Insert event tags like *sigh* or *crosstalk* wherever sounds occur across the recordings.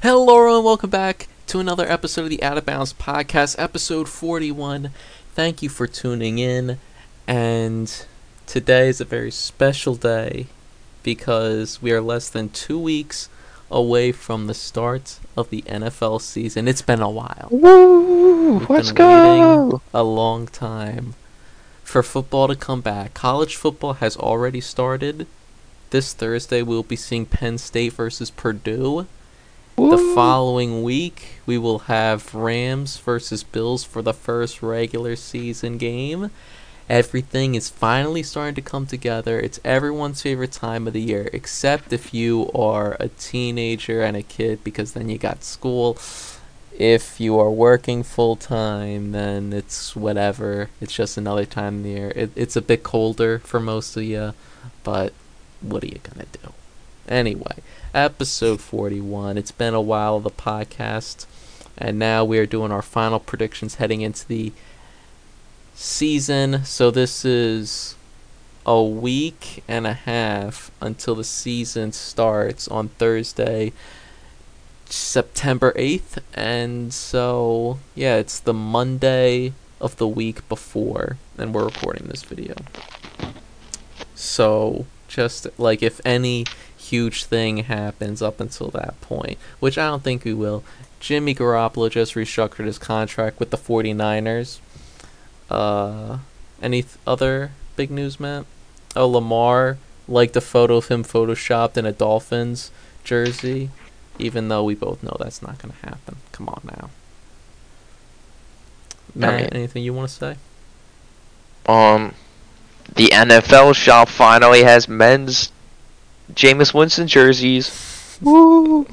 Hello, and welcome back to another episode of the Out of Bounds podcast, episode 41. Thank you for tuning in, and today is a very special day because we are less than two weeks away from the start of the NFL season. It's been a while. Woo! We've Let's go! a long time for football to come back. College football has already started. This Thursday, we'll be seeing Penn State versus Purdue. The following week, we will have Rams versus Bills for the first regular season game. Everything is finally starting to come together. It's everyone's favorite time of the year, except if you are a teenager and a kid, because then you got school. If you are working full time, then it's whatever. It's just another time of the year. It, it's a bit colder for most of you, but what are you gonna do? Anyway, episode 41. It's been a while, of the podcast, and now we are doing our final predictions heading into the season. So this is a week and a half until the season starts on Thursday, September 8th. And so, yeah, it's the Monday of the week before, and we're recording this video. So, just like if any huge thing happens up until that point, which I don't think we will. Jimmy Garoppolo just restructured his contract with the 49ers. Uh, any th- other big news, Matt? Oh, Lamar liked a photo of him photoshopped in a Dolphins jersey, even though we both know that's not going to happen. Come on now. Matt, mean- anything you want to say? Um, the NFL shop finally has men's Jameis Winston jerseys. Woo!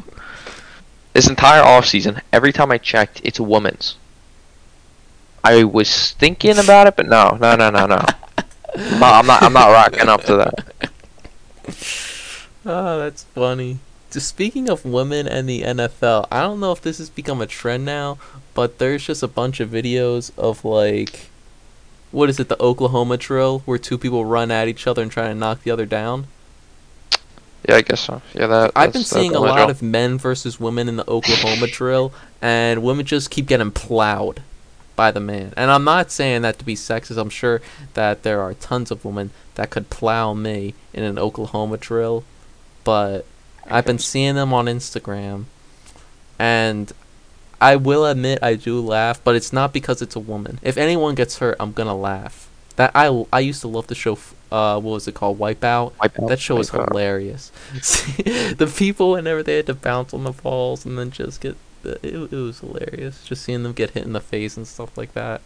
This entire offseason, every time I checked, it's a women's. I was thinking about it, but no, no, no, no, no. I'm not, I'm not, I'm not rocking up to that. Oh, *laughs* that's funny. Just speaking of women and the NFL, I don't know if this has become a trend now, but there's just a bunch of videos of like, what is it, the Oklahoma drill, where two people run at each other and try to knock the other down. Yeah, I guess so. Yeah, that. I've been seeing a lot original. of men versus women in the Oklahoma drill, and women just keep getting plowed by the man. And I'm not saying that to be sexist. I'm sure that there are tons of women that could plow me in an Oklahoma drill, but I've been seeing them on Instagram, and I will admit I do laugh, but it's not because it's a woman. If anyone gets hurt, I'm gonna laugh. That I I used to love the show. Uh, what was it called? Wipeout. Wipeout, That show was Wipeout. hilarious. *laughs* The people whenever they had to bounce on the balls and then just get it, it was hilarious. Just seeing them get hit in the face and stuff like that.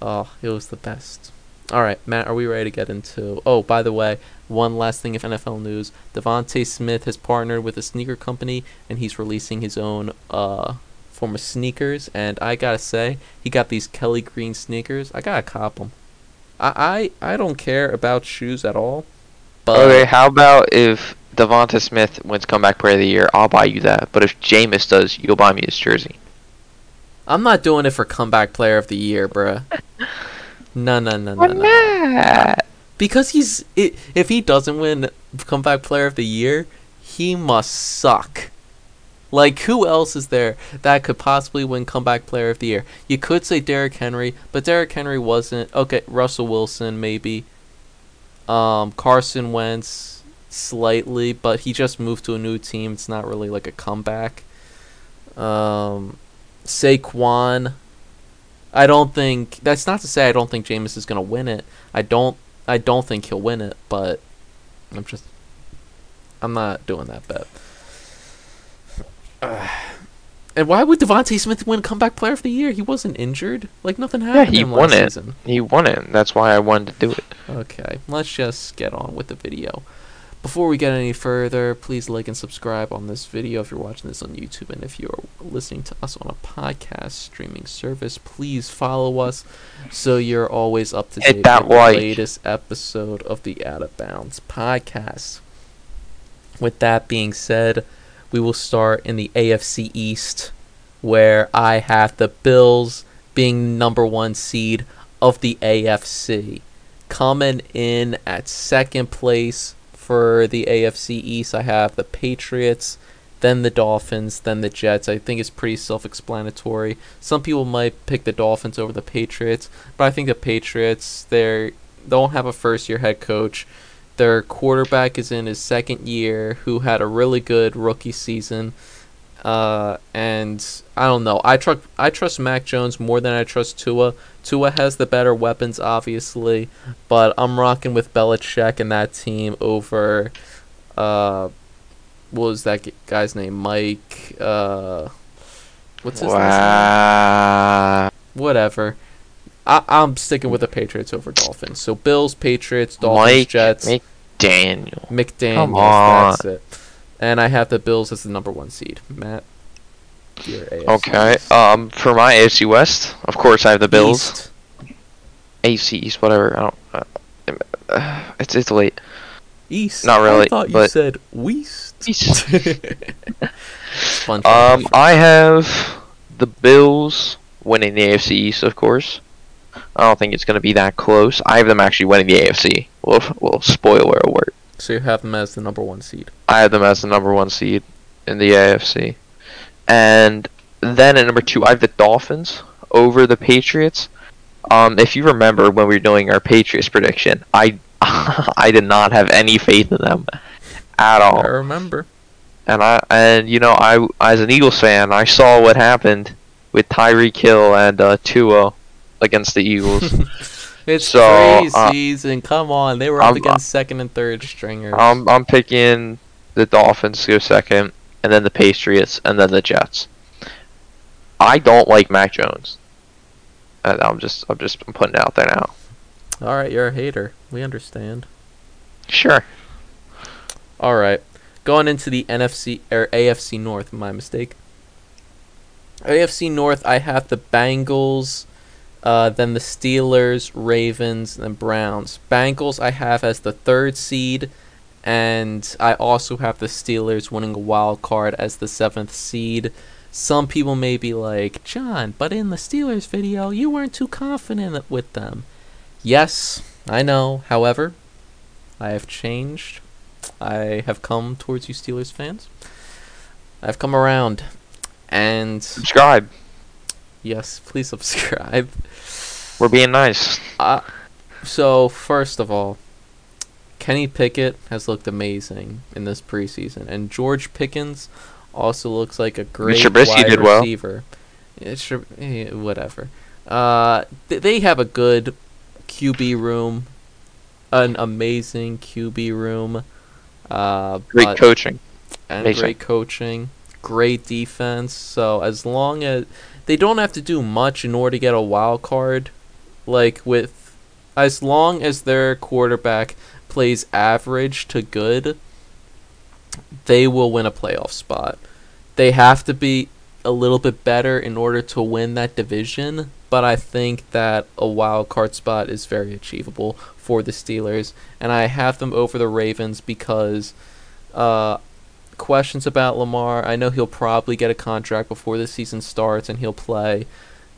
Oh, it was the best. All right, Matt, are we ready to get into? Oh, by the way, one last thing of NFL news: DeVonta Smith has partnered with a sneaker company and he's releasing his own uh form of sneakers. And I gotta say, he got these Kelly Green sneakers. I gotta cop them. I I, I don't care about shoes at all. But Okay, how about if DeVonta Smith wins comeback player of the year? I'll buy you that. But if Jameis does, you'll buy me his jersey. I'm not doing it for comeback player of the year, bruh. No, no, no, no, no. not? Because he's i if he doesn't win comeback player of the year, he must suck. Like who else is there that could possibly win comeback player of the year? You could say Derrick Henry, but Derrick Henry wasn't. Okay, Russell Wilson maybe. Um, Carson Wentz slightly, but he just moved to a new team. It's not really like a comeback. Um, Saquon. I don't think that's not to say I don't think Jameis is gonna win it. I don't I don't think he'll win it, but I'm just I'm not doing that bet. *sighs* and why would DeVonta Smith win comeback player of the year? He wasn't injured. Like nothing happened Yeah, he won it. season. He won it. That's why I wanted to do it. Okay, let's just get on with the video. Before we get any further, please like and subscribe on this video if you're watching this on YouTube, and if you're listening to us on a podcast streaming service, please follow us so you're always up to date with the like. latest episode of the Out of Bounds podcast. With that being said, we will start in the AFC East, where I have the Bills being number one seed of the AFC. Coming in at second place for the AFC East, I have the Patriots. then the Dolphins, then the Jets. I think it's pretty self-explanatory. Some people might pick the Dolphins over the Patriots, but I think the Patriots they don't have a first-year head coach. Their quarterback is in his second year, who had a really good rookie season. Uh, and I don't know. I trust I trust Mac Jones more than I trust Tua. Tua has the better weapons, obviously, but I'm rocking with Belichick and that team over. Uh, what was that guy's name? Mike. Uh, what's his wow. name? Whatever. I, I'm sticking with the Patriots over Dolphins. So Bills, Patriots, Dolphins, Mike Jets, McDaniel. On. That's it. And I have the Bills as the number one seed. Matt, Okay. Um, for my AFC West, of course I have the Bills. East. AFC East, whatever. I don't. Uh, *sighs* it's it's late. East. Not really, I thought you said West. East. *laughs* Fun. Um, I have the Bills winning the AFC East, of course. I don't think it's going to be that close. I have them actually winning the AFC. Well, well, spoiler alert. so you have them as the number one seed. I have them as the number one seed in the AFC. And then at number two, I have the Dolphins over the Patriots. Um, if you remember when we were doing our Patriots prediction, I *laughs* I did not have any faith in them at all. I remember. And I and you know I as an Eagles fan, I saw what happened with Tyreek Hill and uh, Tua against the Eagles. *laughs* It's So, uh, preseason. Come on, they were up I'm- against second and third stringers. I'm I'm picking the Dolphins to go second, and then the Patriots, and then the Jets. I don't like Mac Jones. And I'm just I'm just I'm putting it out there now. All right, you're a hater. We understand. Sure. All right, going into the NFC or AFC North. My mistake. AFC North. I have the Bengals, uh, then the Steelers, Ravens, and Browns. Bengals I have as the third seed, and I also have the Steelers winning a wild card as the seventh seed. Some people may be like, John, but in the Steelers video, you weren't too confident with them. Yes, I know. However, I have changed. I have come towards you Steelers fans. I've come around. And Subscribe. Yes, please *laughs* subscribe. We're being nice. Uh, so, first of all, Kenny Pickett has looked amazing in this preseason. And George Pickens also looks like a great wide did well. receiver. It should, eh, whatever. Uh, th- they have a good QB room, an amazing QB room. Uh, Great coaching. and Amazing. great coaching, great defense. So as long as they don't have to do much in order to get a wild card, like with as long as their quarterback plays average to good, they will win a playoff spot. They have to be a little bit better in order to win that division, but I think that a wild card spot is very achievable for the Steelers, and I have them over the Ravens because uh, questions about Lamar. I know he'll probably get a contract before the season starts and he'll play.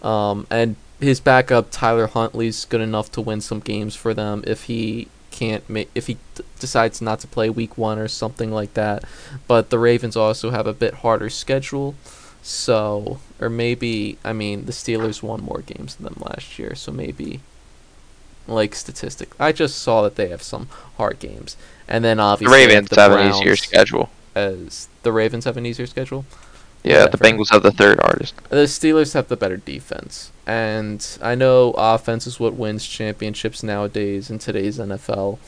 Um, and his backup Tyler Huntley's good enough to win some games for them if he can't if he d- decides not to play week 1 or something like that. But the Ravens also have a bit harder schedule. So, or maybe I mean the Steelers won more games than them last year, so maybe like statistic. I just saw that they have some hard games. And then obviously The Ravens the have an easier schedule. As the Ravens have an easier schedule. Yeah, the Bengals have the third hardest. The Steelers have the better defense. And I know offense is what wins championships nowadays in today's NFL,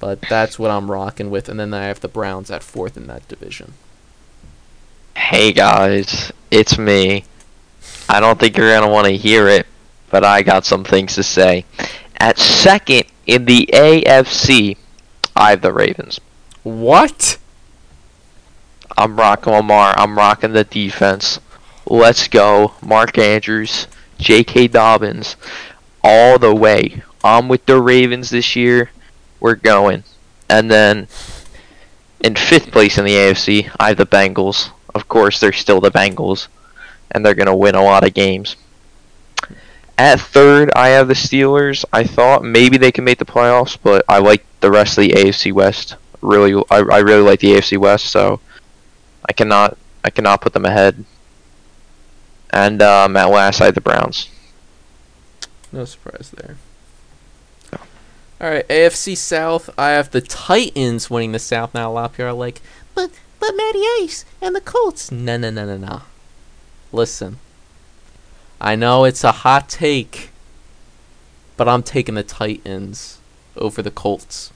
but that's what I'm rocking with. And then I have the Browns at fourth in that division. Hey guys, it's me. I don't think you're gonna want to hear it, but I got some things to say. At second in the AFC, I have the Ravens. What? I'm rocking Lamar. I'm rocking the defense. Let's go, Mark Andrews, J.K. Dobbins, all the way. I'm with the Ravens this year. We're going. And then in fifth place in the AFC, I have the Bengals. Of course, they're still the Bengals, and they're gonna win a lot of games. At third, I have the Steelers. I thought maybe they could make the playoffs, but I like the rest of the AFC West. Really, I, I really like the AFC West, so I cannot I cannot put them ahead. And um, at last, I have the Browns. No surprise there. No. All right, AFC South. I have the Titans winning the South. Now a lot of people are like, but but Matty Ice and the Colts. No, no, no, no, no. Listen, I know it's a hot take, but I'm taking the Titans over the Colts.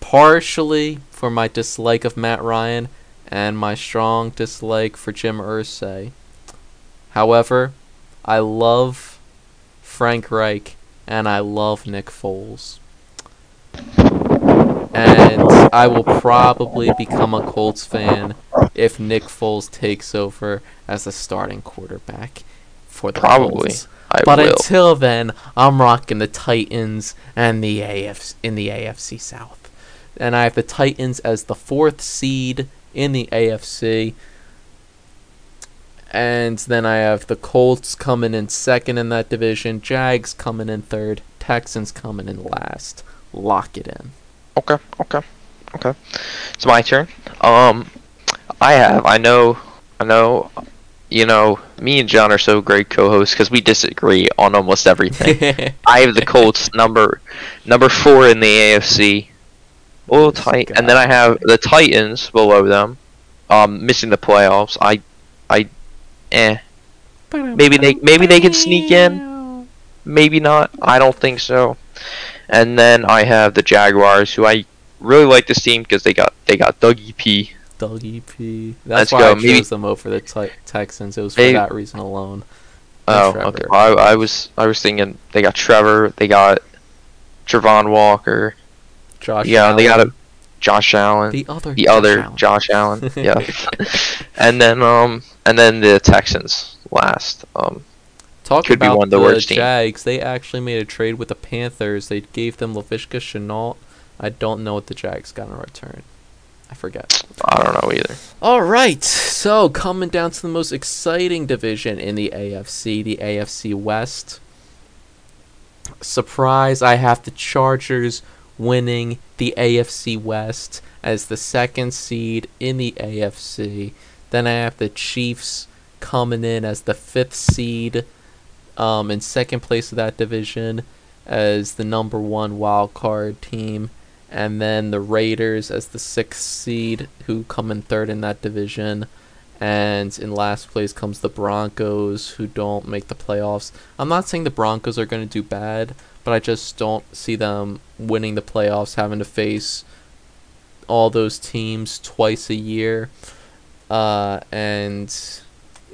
Partially for my dislike of Matt Ryan and my strong dislike for Jim Irsay. However, I love Frank Reich and I love Nick Foles. And I will probably become a Colts fan if Nick Foles takes over as the starting quarterback for the Probably. Colts. I But will. until then, I'm rocking the Titans and the AFC in the AFC South. And I have the Titans as the fourth seed in the AFC. And then I have the Colts coming in second in that division, Jags coming in third, Texans coming in last. Lock it in. Okay, okay, okay. It's my turn. Um, I have. I know. I know. You know, me and John are so great co-hosts because we disagree on almost everything. *laughs* I have the Colts number number four in the AFC. This tight. And then I have the Titans below them, um, missing the playoffs. I, I, eh. Maybe they- maybe they can sneak in. Maybe not. I don't think so. And then I have the Jaguars, who I really like this team because they got they got Dougie P. Dougie P. Let's That's why go. I Maybe- chose them over the Ti- Texans. It was for Maybe- that reason alone. Oh, Trevor. okay. I, I was I was thinking they got Trevor, they got Travon Walker, Josh. yeah, they got a Josh Allen. the other. the Josh other Allen. Josh Allen. *laughs* Yeah. and then um and then the Texans last. Um Talk Could be about one of the the worst teams. Jags. They actually made a trade with the Panthers. They gave them Laviska Shenault. I don't know what the Jags got in return. I forget. I don't know either. All right. So coming down to the most exciting division in the AFC, the AFC West. Surprise! I have the Chargers winning the AFC West as the second seed in the AFC. Then I have the Chiefs coming in as the fifth seed, um, in second place of that division as the number one wild card team and then the Raiders as the sixth seed, who come in third in that division. And in last place comes the Broncos, who don't make the playoffs. I'm not saying the Broncos are going to do bad, but I just don't see them winning the playoffs, having to face all those teams twice a year. Uh, and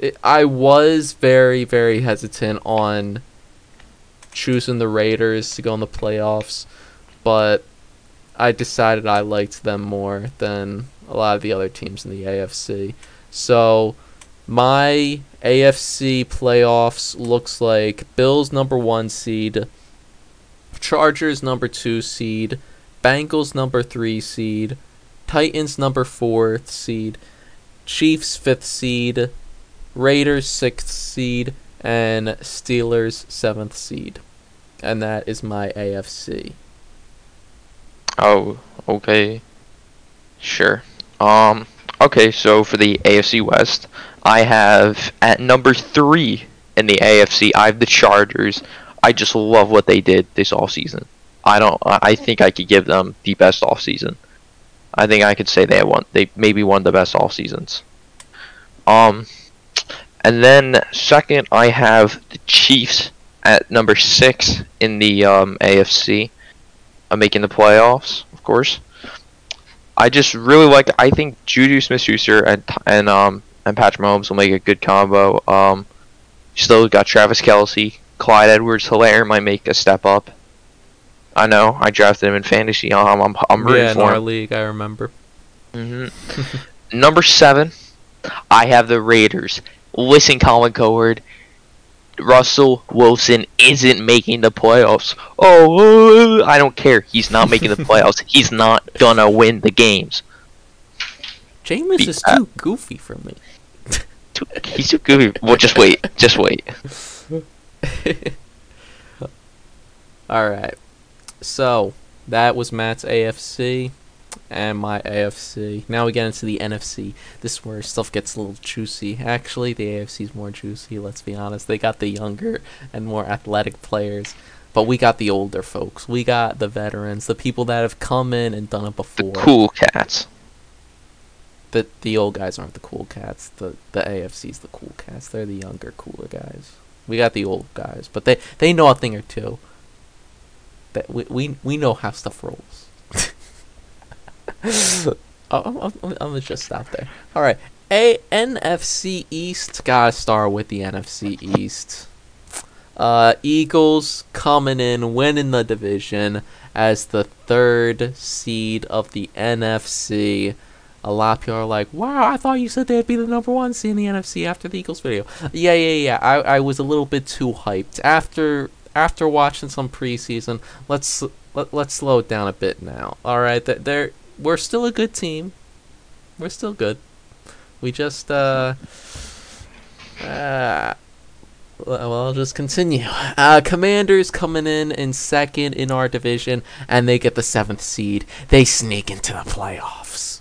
it, I was very, very hesitant on choosing the Raiders to go in the playoffs, but I decided I liked them more than a lot of the other teams in the AFC. So my AFC playoffs looks like Bills number 1 seed, Chargers number 2 seed, Bengals number 3 seed, Titans number 4 seed, Chiefs 5th seed, Raiders 6th seed, and Steelers 7th seed. And that is my AFC. Oh, okay. Sure. Um okay, so for the AFC West, I have at number 3 in the AFC, I have the Chargers. I just love what they did this off season. I don't I think I could give them the best off season. I think I could say they won they maybe won the best off seasons. Um and then second I have the Chiefs at number 6 in the um AFC. I'm making the playoffs, of course. I just really like. I think Juju Smith-Schuster and and um and Patrick Mahomes will make a good combo. Um, still got Travis Kelce, Clyde Edwards-Hilaire might make a step up. I know. I drafted him in fantasy. Um, I'm I'm rooting yeah, in for our him. league, I remember. Mm-hmm. *laughs* Number seven, I have the Raiders. Listen, Colin Cowherd. Russell Wilson isn't making the playoffs. Oh, I don't care. He's not making the *laughs* playoffs. He's not gonna win the games. Jameis Be- is too goofy for me. Too- He's too goofy. Well, just wait. Just wait. *laughs* *laughs* All right. So that was Matt's AFC. and my AFC. Now we get into the NFC. This is where stuff gets a little juicy. Actually, the AFC is more juicy. Let's be honest. They got the younger and more athletic players, but we got the older folks. We got the veterans, the people that have come in and done it before. The cool cats. The the old guys aren't the cool cats. The the AFC's the cool cats. They're the younger, cooler guys. We got the old guys, but they they know a thing or two. That we we, we know how stuff rolls. *laughs* I'm, I'm, I'm just stop there. All right, a NFC East. Gotta start with the NFC East. Uh, Eagles coming in, winning the division as the third seed of the NFC. A lot of people are like, "Wow, I thought you said they'd be the number one seed in the NFC after the Eagles video." Yeah, yeah, yeah. I, I was a little bit too hyped after after watching some preseason. Let's let, let's slow it down a bit now. All right, th- they're we're still a good team. We're still good. We just uh. Uh, well, I'll just continue. Uh, Commanders coming in in second in our division, and they get the seventh seed. They sneak into the playoffs.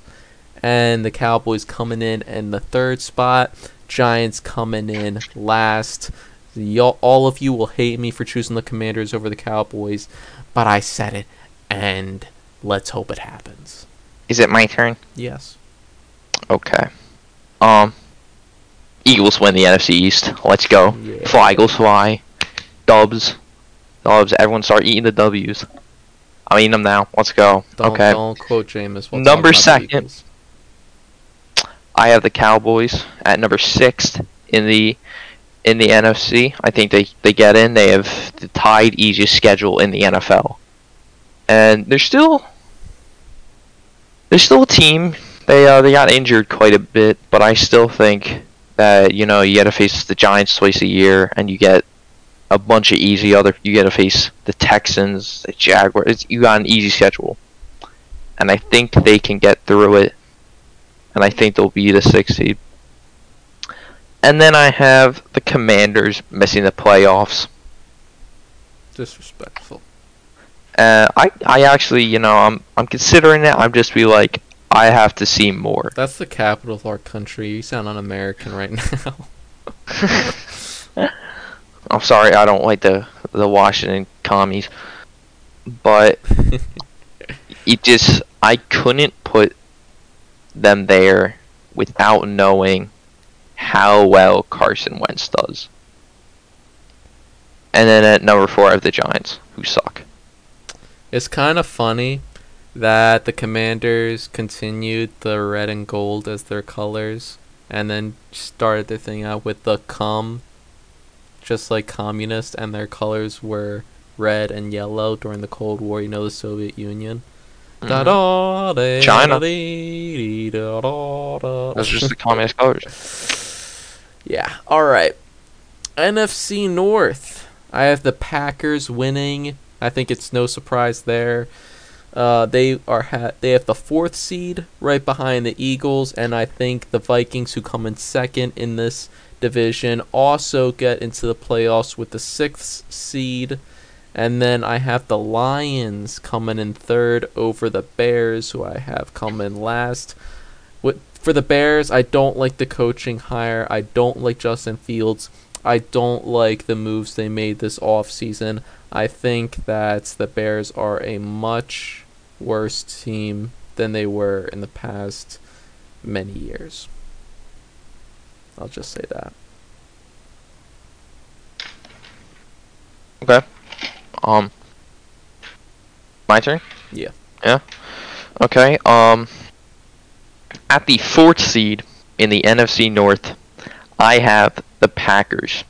And the Cowboys coming in in the third spot. Giants coming in last. Y'all, all of you will hate me for choosing the Commanders over the Cowboys, but I said it, and let's hope it happens. Is it my turn? Yes. Okay. Um. Eagles win the NFC East. Let's go. Yeah. Fly, Eagles, fly. Dubs. Dubs. Everyone start eating the W's. I'm eating them now. Let's go. Don't, okay. don't quote Jameis. Number second. I have the Cowboys at number six in the in the NFC. I think they, they get in. They have the tied easiest schedule in the NFL, and they're still they're still a team. They uh, they got injured quite a bit, but I still think that you know you got to face the Giants twice a year, and you get a bunch of easy other. You got to face the Texans, the Jaguars. It's, you got an easy schedule, and I think they can get through it and I think they'll be the sixth seed. And then I have the Commanders missing the playoffs. Disrespectful. Uh, I I actually, you know, I'm I'm considering it. I'm just be like, I have to see more. That's the capital of our country. You sound un-American right *laughs* now. *laughs* I'm sorry, I don't like the the Washington commies, but *laughs* it just I couldn't put them there without knowing how well Carson Wentz does. And then at number four, I have the Giants, who suck. it's kind of funny that the Commanders continued the red and gold as their colors, and then started their thing out with the cum, just like communist, and their colors were red and yellow during the Cold War. You know, the Soviet Union. Mhm. da China. are just the communist colors. Yeah. All right. NFC North. I have the Packers winning. I think it's no surprise there. Uh, they are ha- they have the fourth seed right behind the Eagles, and I think the Vikings, who come in second in this division, also get into the playoffs with the sixth seed. And then I have the Lions coming in third over the Bears, who I have come in last. With for the Bears, I don't like the coaching hire. I don't like Justin Fields. I don't like the moves they made this offseason. I think that the Bears are a much worse team than they were in the past many years. I'll just say that. Okay. Um. My turn. Yeah. Yeah. Okay. Um. At the fourth seed in the NFC North, I have the Packers.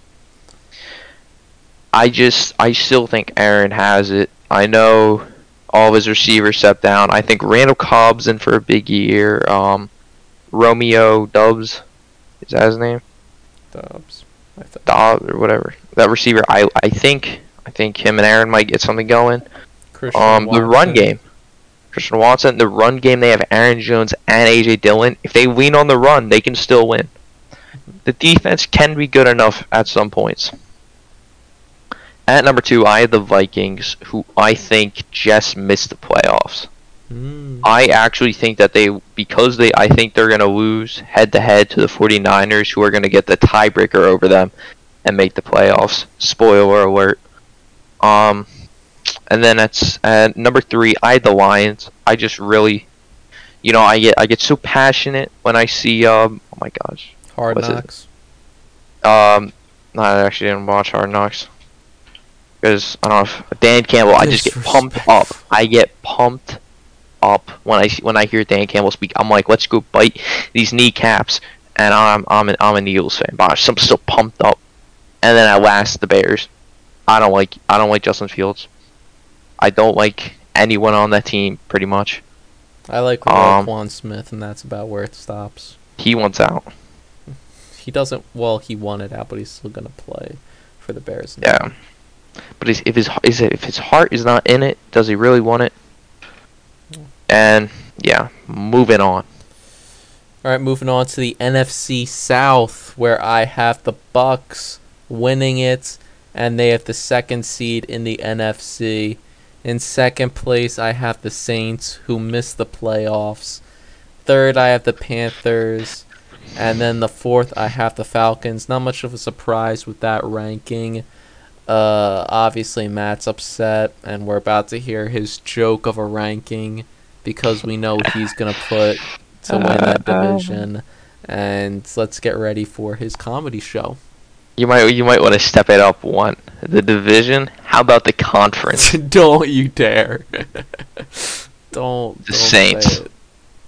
I just, I still think Aaron has it. I know all of his receivers stepped down. I think Randall Cobb's in for a big year. Um, Romeo Doubs, is that his name? Dobbs. I. Dobbs or whatever. That receiver, I, I think, I think him and Aaron might get something going. Christian Um, the run game. Christian Watson, the run game, they have Aaron Jones and AJ Dillon. If they lean on the run, they can still win. The defense can be good enough at some points. At number two, I have the Vikings, who I think just missed the playoffs. Mm. I actually think that they because they I think they're going to lose head to head to the 49ers who are going to get the tiebreaker over them and make the playoffs. Spoiler alert. Um and then that's at number 3 I had the Lions. I just really you know, I get I get so passionate when I see um oh my gosh. Hard what's it? knocks. Um no, I actually didn't watch Hard Knocks. Because I don't know if Dan Campbell, I just get pumped up. I get pumped up when I when I hear Dan Campbell speak. I'm like, let's go bite these kneecaps. And I'm I'm an, I'm an Eagles fan, but I'm still pumped up. And then at last, the Bears. I don't like I don't like Justin Fields. I don't like anyone on that team, pretty much. I like Um, Smith, and that's about where it stops. He wants out. He doesn't. Well, he wanted out, but he's still gonna play for the Bears. now. Yeah. But is, if his is it, if his heart is not in it, does he really want it? And yeah, moving on. All right, moving on to the NFC South, where I have the Bucks winning it, and they have the second seed in the NFC. In second place, I have the Saints, who missed the playoffs. Third, I have the Panthers, and then the fourth, I have the Falcons. Not much of a surprise with that ranking. Uh, obviously, Matt's upset, and we're about to hear his joke of a ranking because we know he's gonna put to win that *laughs* division. And let's get ready for his comedy show. You might you might want to step it up one. The division. How about the conference? *laughs* don't you dare! *laughs* don't. The don't Saints.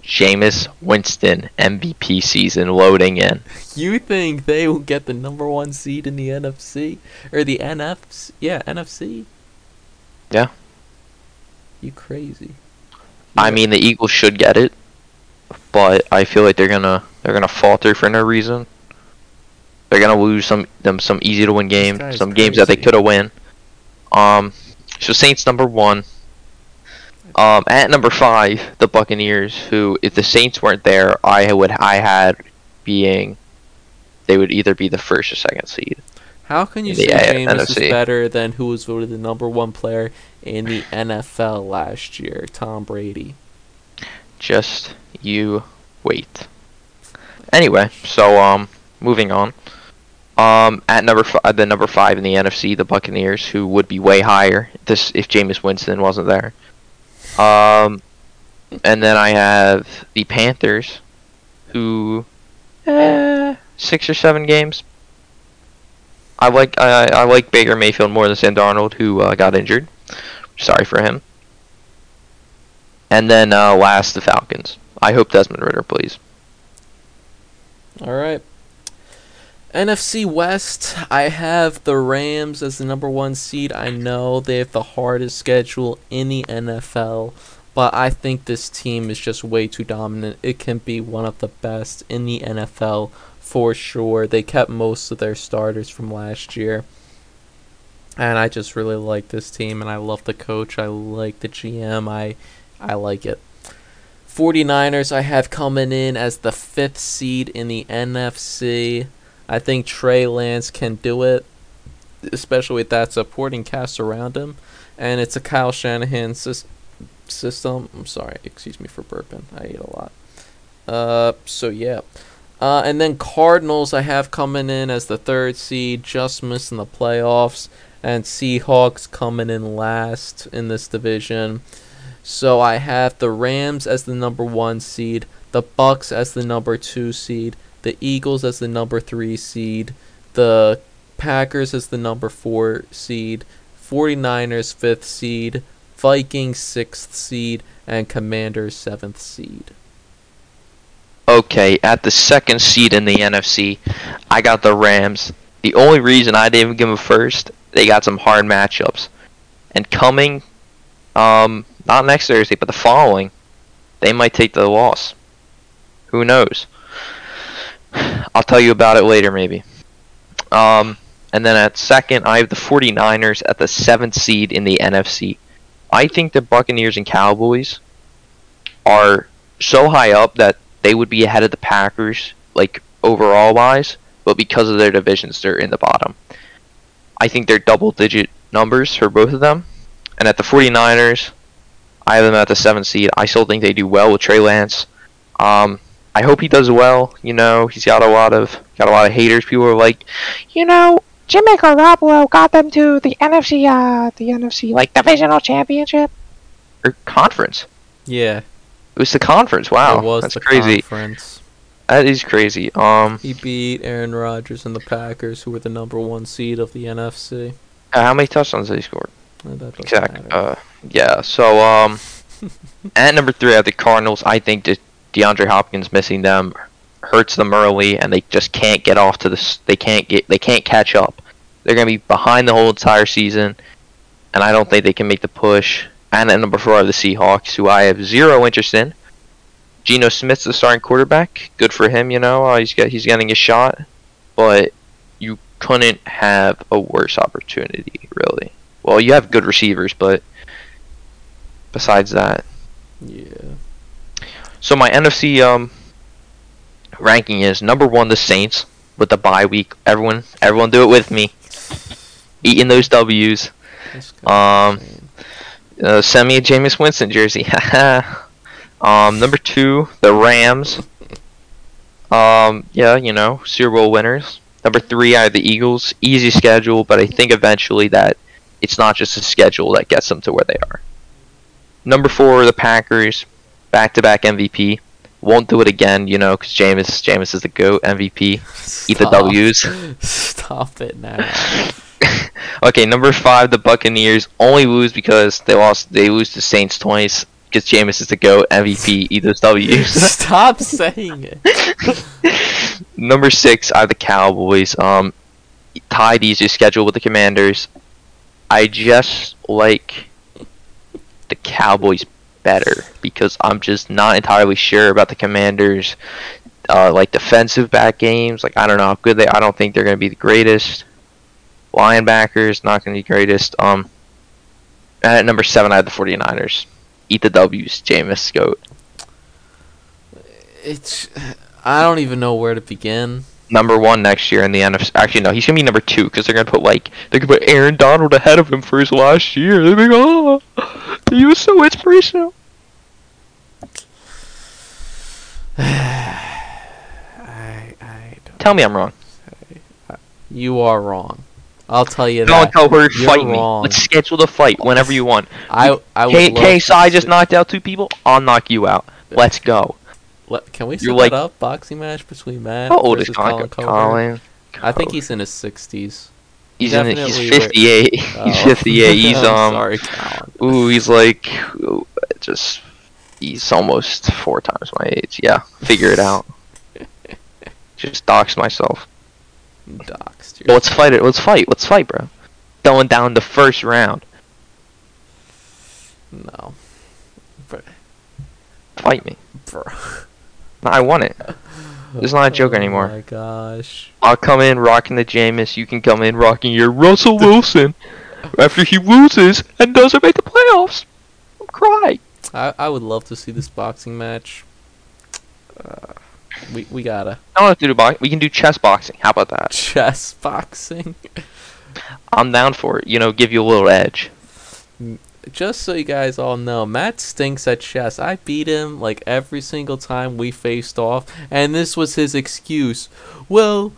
Jameis Winston MVP season loading in. You think they will get the number one seed in the NFC or the NFC? Yeah, NFC. Yeah. You crazy? I mean, the Eagles should get it, but I feel like they're gonna they're gonna falter for no reason. They're gonna lose some them some easy to win games, some games that they could have win. Um, so Saints number one. Um, at number five, the Buccaneers, who if the Saints weren't there, I would I had being they would either be the first or second seed. How can you say Jameis is better than who was voted the number one player in the NFL last year, Tom Brady? Just you wait. Anyway, so um, moving on. Um, at number f- the number five in the NFC, the Buccaneers, who would be way higher this if Jameis Winston wasn't there. Um, and then I have the Panthers, who, eh, six or seven games. I like I I like Baker Mayfield more than Sam Darnold, who uh, got injured. Sorry for him. And then uh, last, the Falcons. I hope Desmond Ridder plays. All right. NFC West, I have the Rams as the number one seed. I know they have the hardest schedule in the NFL, but I think this team is just way too dominant. It can be one of the best in the NFL for sure. They kept most of their starters from last year. And I just really like this team and I love the coach. I like the GM. I I like it. 49ers I have coming in as the 5th seed in the NFC. I think Trey Lance can do it, especially with that supporting cast around him. And it's a Kyle Shanahan sys- system. I'm sorry, excuse me for burping. I ate a lot. Uh, so yeah. Uh, and then Cardinals I have coming in as the third seed, just missing the playoffs. And Seahawks coming in last in this division. So I have the Rams as the number one seed, the Bucks as the number two seed, the Eagles as the number three seed, the Packers as the number four seed, 49ers fifth seed, Vikings sixth seed, and Commanders seventh seed. Okay, at the second seed in the NFC, I got the Rams. The only reason I didn't give them first, they got some hard matchups. And coming, um, not next Thursday, but the following, they might take the loss. Who knows? I'll tell you about it later, maybe. Um, and then at second, I have the 49ers at the seventh seed in the NFC. I think the Buccaneers and Cowboys are so high up that they would be ahead of the Packers, like overall wise, but because of their divisions, they're in the bottom. I think they're double digit numbers for both of them. And at the 49ers, I have them at the seventh seed. I still think they do well with Trey Lance. Um, I hope he does well. You know, he's got a lot of got a lot of haters. People are like, you know, Jimmy Garoppolo got them to the NFC, uh, the NFC like divisional championship or conference. Yeah, It was the conference. Wow, it was that's the crazy. conference. That is crazy. Um, He beat Aaron Rodgers and the Packers, who were the number one seed of the NFC. uh, how many touchdowns did he score? Uh, That doesn't Exact. matter. Uh, yeah. So um, *laughs* at number three, I have the Cardinals. I think that DeAndre Hopkins missing them hurts them early, and they just can't get off to this. They can't get. They can't catch up. They're gonna be behind the whole entire season, and I don't think they can make the push. And at number four, have the Seahawks, who I have zero interest in. Geno Smith's the starting quarterback. Good for him, you know. Uh, he's got he's getting a shot, but you couldn't have a worse opportunity, really. Well, you have good receivers, but besides that, yeah. So my NFC um ranking is number one the Saints with the bye week. Everyone, everyone, do it with me. Eating those W's. Um. Uh, send me a Jameis Winston jersey. *laughs* um, number two, the Rams. Um, yeah, you know, Super Bowl winners. Number three, I have the Eagles. Easy schedule, but I think eventually that it's not just a schedule that gets them to where they are. Number four, the Packers. Back-to-back MVP. Won't do it again, you know, because Jameis, Jameis is the GOAT MVP. Eat the W's. Stop it now. *laughs* okay, number five, the Buccaneers only lose because they lost. They lose to Saints twice. Because Jameis is the GOAT MVP. Eat those W's. *laughs* Stop saying it. *laughs* number six, I have the Cowboys. Um, tied easier schedule with the Commanders. I just like the Cowboys better because I'm just not entirely sure about the Commanders. Uh, like defensive back games, like I don't know how good they. I don't think they're gonna be the greatest. Linebackers not gonna be greatest. Um, at number seven, I have the 49ers. Eat the W's, Jameis Goat. It's. I don't even know where to begin. number one next year in the NFC. Actually, no, he's gonna be number two because they're gonna put like they're gonna put Aaron Donald ahead of him for his last year. They're like, oh, he was so inspirational. I. I don't. Tell me I'm wrong. You are wrong. I'll tell you that. Don't tell her You're fight me. Let's schedule the fight whenever you want. I. I would. K love KSI just knocked out two people. I'll knock you out. Let's go. Let- Can we set like- up? Boxing match between Matt. How old is Colin? Colin? Colin. I think he's in his sixties. He's in. He's definitely wear- 58. *laughs* He's 58. *laughs* He's um. Sorry. Ooh, he's like, ooh, just. He's almost four times my age. Yeah, figure it out. *laughs* Just dox myself. Doxed Well, let's fight it. Let's fight. Let's fight, bro. Going down the first round. No. Bro. Fight me. Bro. No, I want it. It's not a joke anymore. Oh my gosh. I'll come in rocking the Jameis. You can come in rocking your Russell Wilson. after he loses and doesn't make the playoffs. I'm crying. I, I would love to see this boxing match. Uh, we we gotta I don't have to do boxing. We can do chess boxing. How about that? chess *laughs* boxing. I'm down for it. You know, give you a little edge. Just so you guys all know, Matt stinks at chess. I beat him like every single time we faced off, and this was his excuse. Well,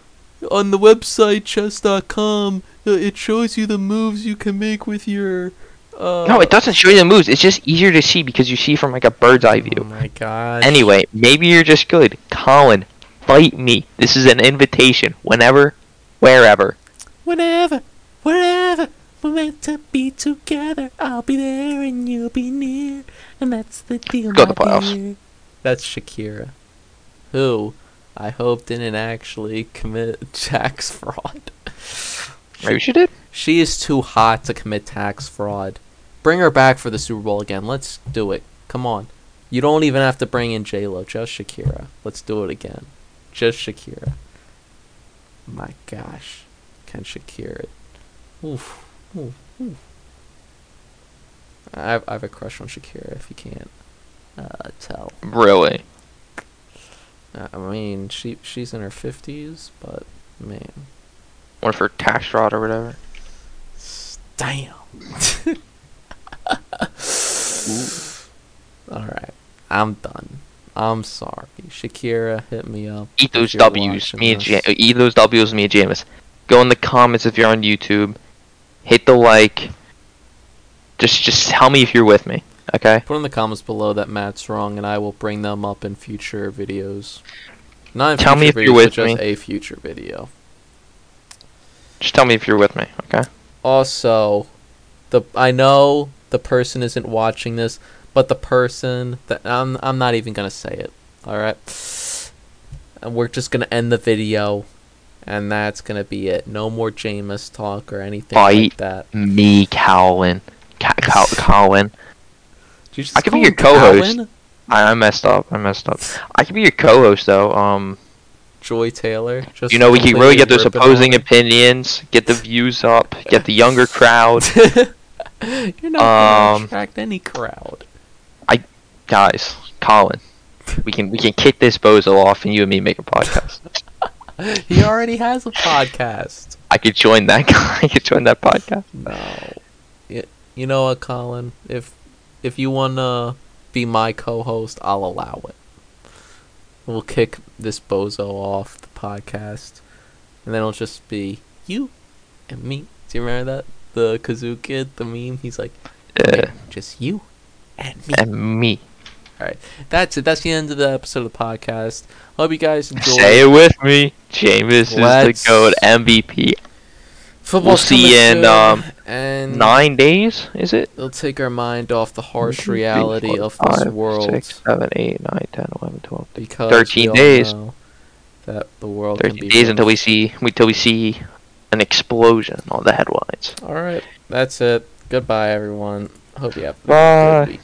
on the website chess.com, uh, it shows you the moves you can make with your. Uh, No, it doesn't show you the moves. It's just easier to see because you see from like a bird's eye view. Oh my gosh. Anyway, maybe you're just good. Colin, fight me. This is an invitation. Whenever, wherever. Whenever, wherever we're meant to be together, I'll be there and you'll be near, and that's the deal. Go to the playoffs. dear. That's Shakira, who I hope didn't actually commit tax *laughs* fraud. Maybe she did. She is too hot to commit tax fraud. Bring her back for the Super Bowl again. Let's do it. Come on. You don't even have to bring in J Lo. Just Shakira. Let's do it again. Just Shakira. My gosh, can Shakira? Oof. Oof. Oof. I have, I have a crush on Shakira. If you can't uh, tell. Really. Uh, I mean, she she's in her fifties, but man, One for tax fraud or whatever. damn. *laughs* All right, I'm done. I'm sorry, Shakira. Hit me up. Eat those W's, watching me and this. ja- eat those W's, me and Jameis. Go in the comments if you're on YouTube. Hit the like. Just just tell me if you're with me, okay? Put in the comments below that Matt's wrong, and I will bring them up in future videos. Not in Tell me if you're with just me. a future video. Just tell me if you're with me, okay? Also, the I know the person isn't watching this, but the person that I'm I'm not even gonna say it. All right, and we're just gonna end the video, and that's gonna be it. No more Jameis talk or anything like Bite. that. Me, *laughs* Colin. Ca- Col- Colin. You just I could be your co-host. I, I messed up. I messed up. I could be your co-host though. Um, Joy Taylor. Just you know we can really get those opposing opinions, get the views up, get the younger crowd. *laughs* You're not gonna Um, attract any crowd. I, Guys, Colin, we can we can kick this bozo off and you and me make a podcast. *laughs* He already has a podcast. I could join that *laughs* guy. I could join that podcast. No. You, you know what, Colin? If if you wanna be my co-host, I'll allow it. We'll kick this bozo off the podcast, and then it'll just be you and me. Do you remember that the kazoo kid, the meme? He's like, Yeah, just you and me. and me. All right, that's it. That's the end of the episode of the podcast. Hope you guys enjoyed. Say it with me. Jameis Let's- is the goat MVP. Football We'll see in, um, and Nine days, is it? It'll take our mind off the harsh One, two, three, reality four, of this five, world Six, seven, eight, nine, 10, 11, 12, because 13 days. that the world can 13 be days until we see until we see an explosion on the headlines. All right, that's it. Goodbye, everyone. Hope you have a good week.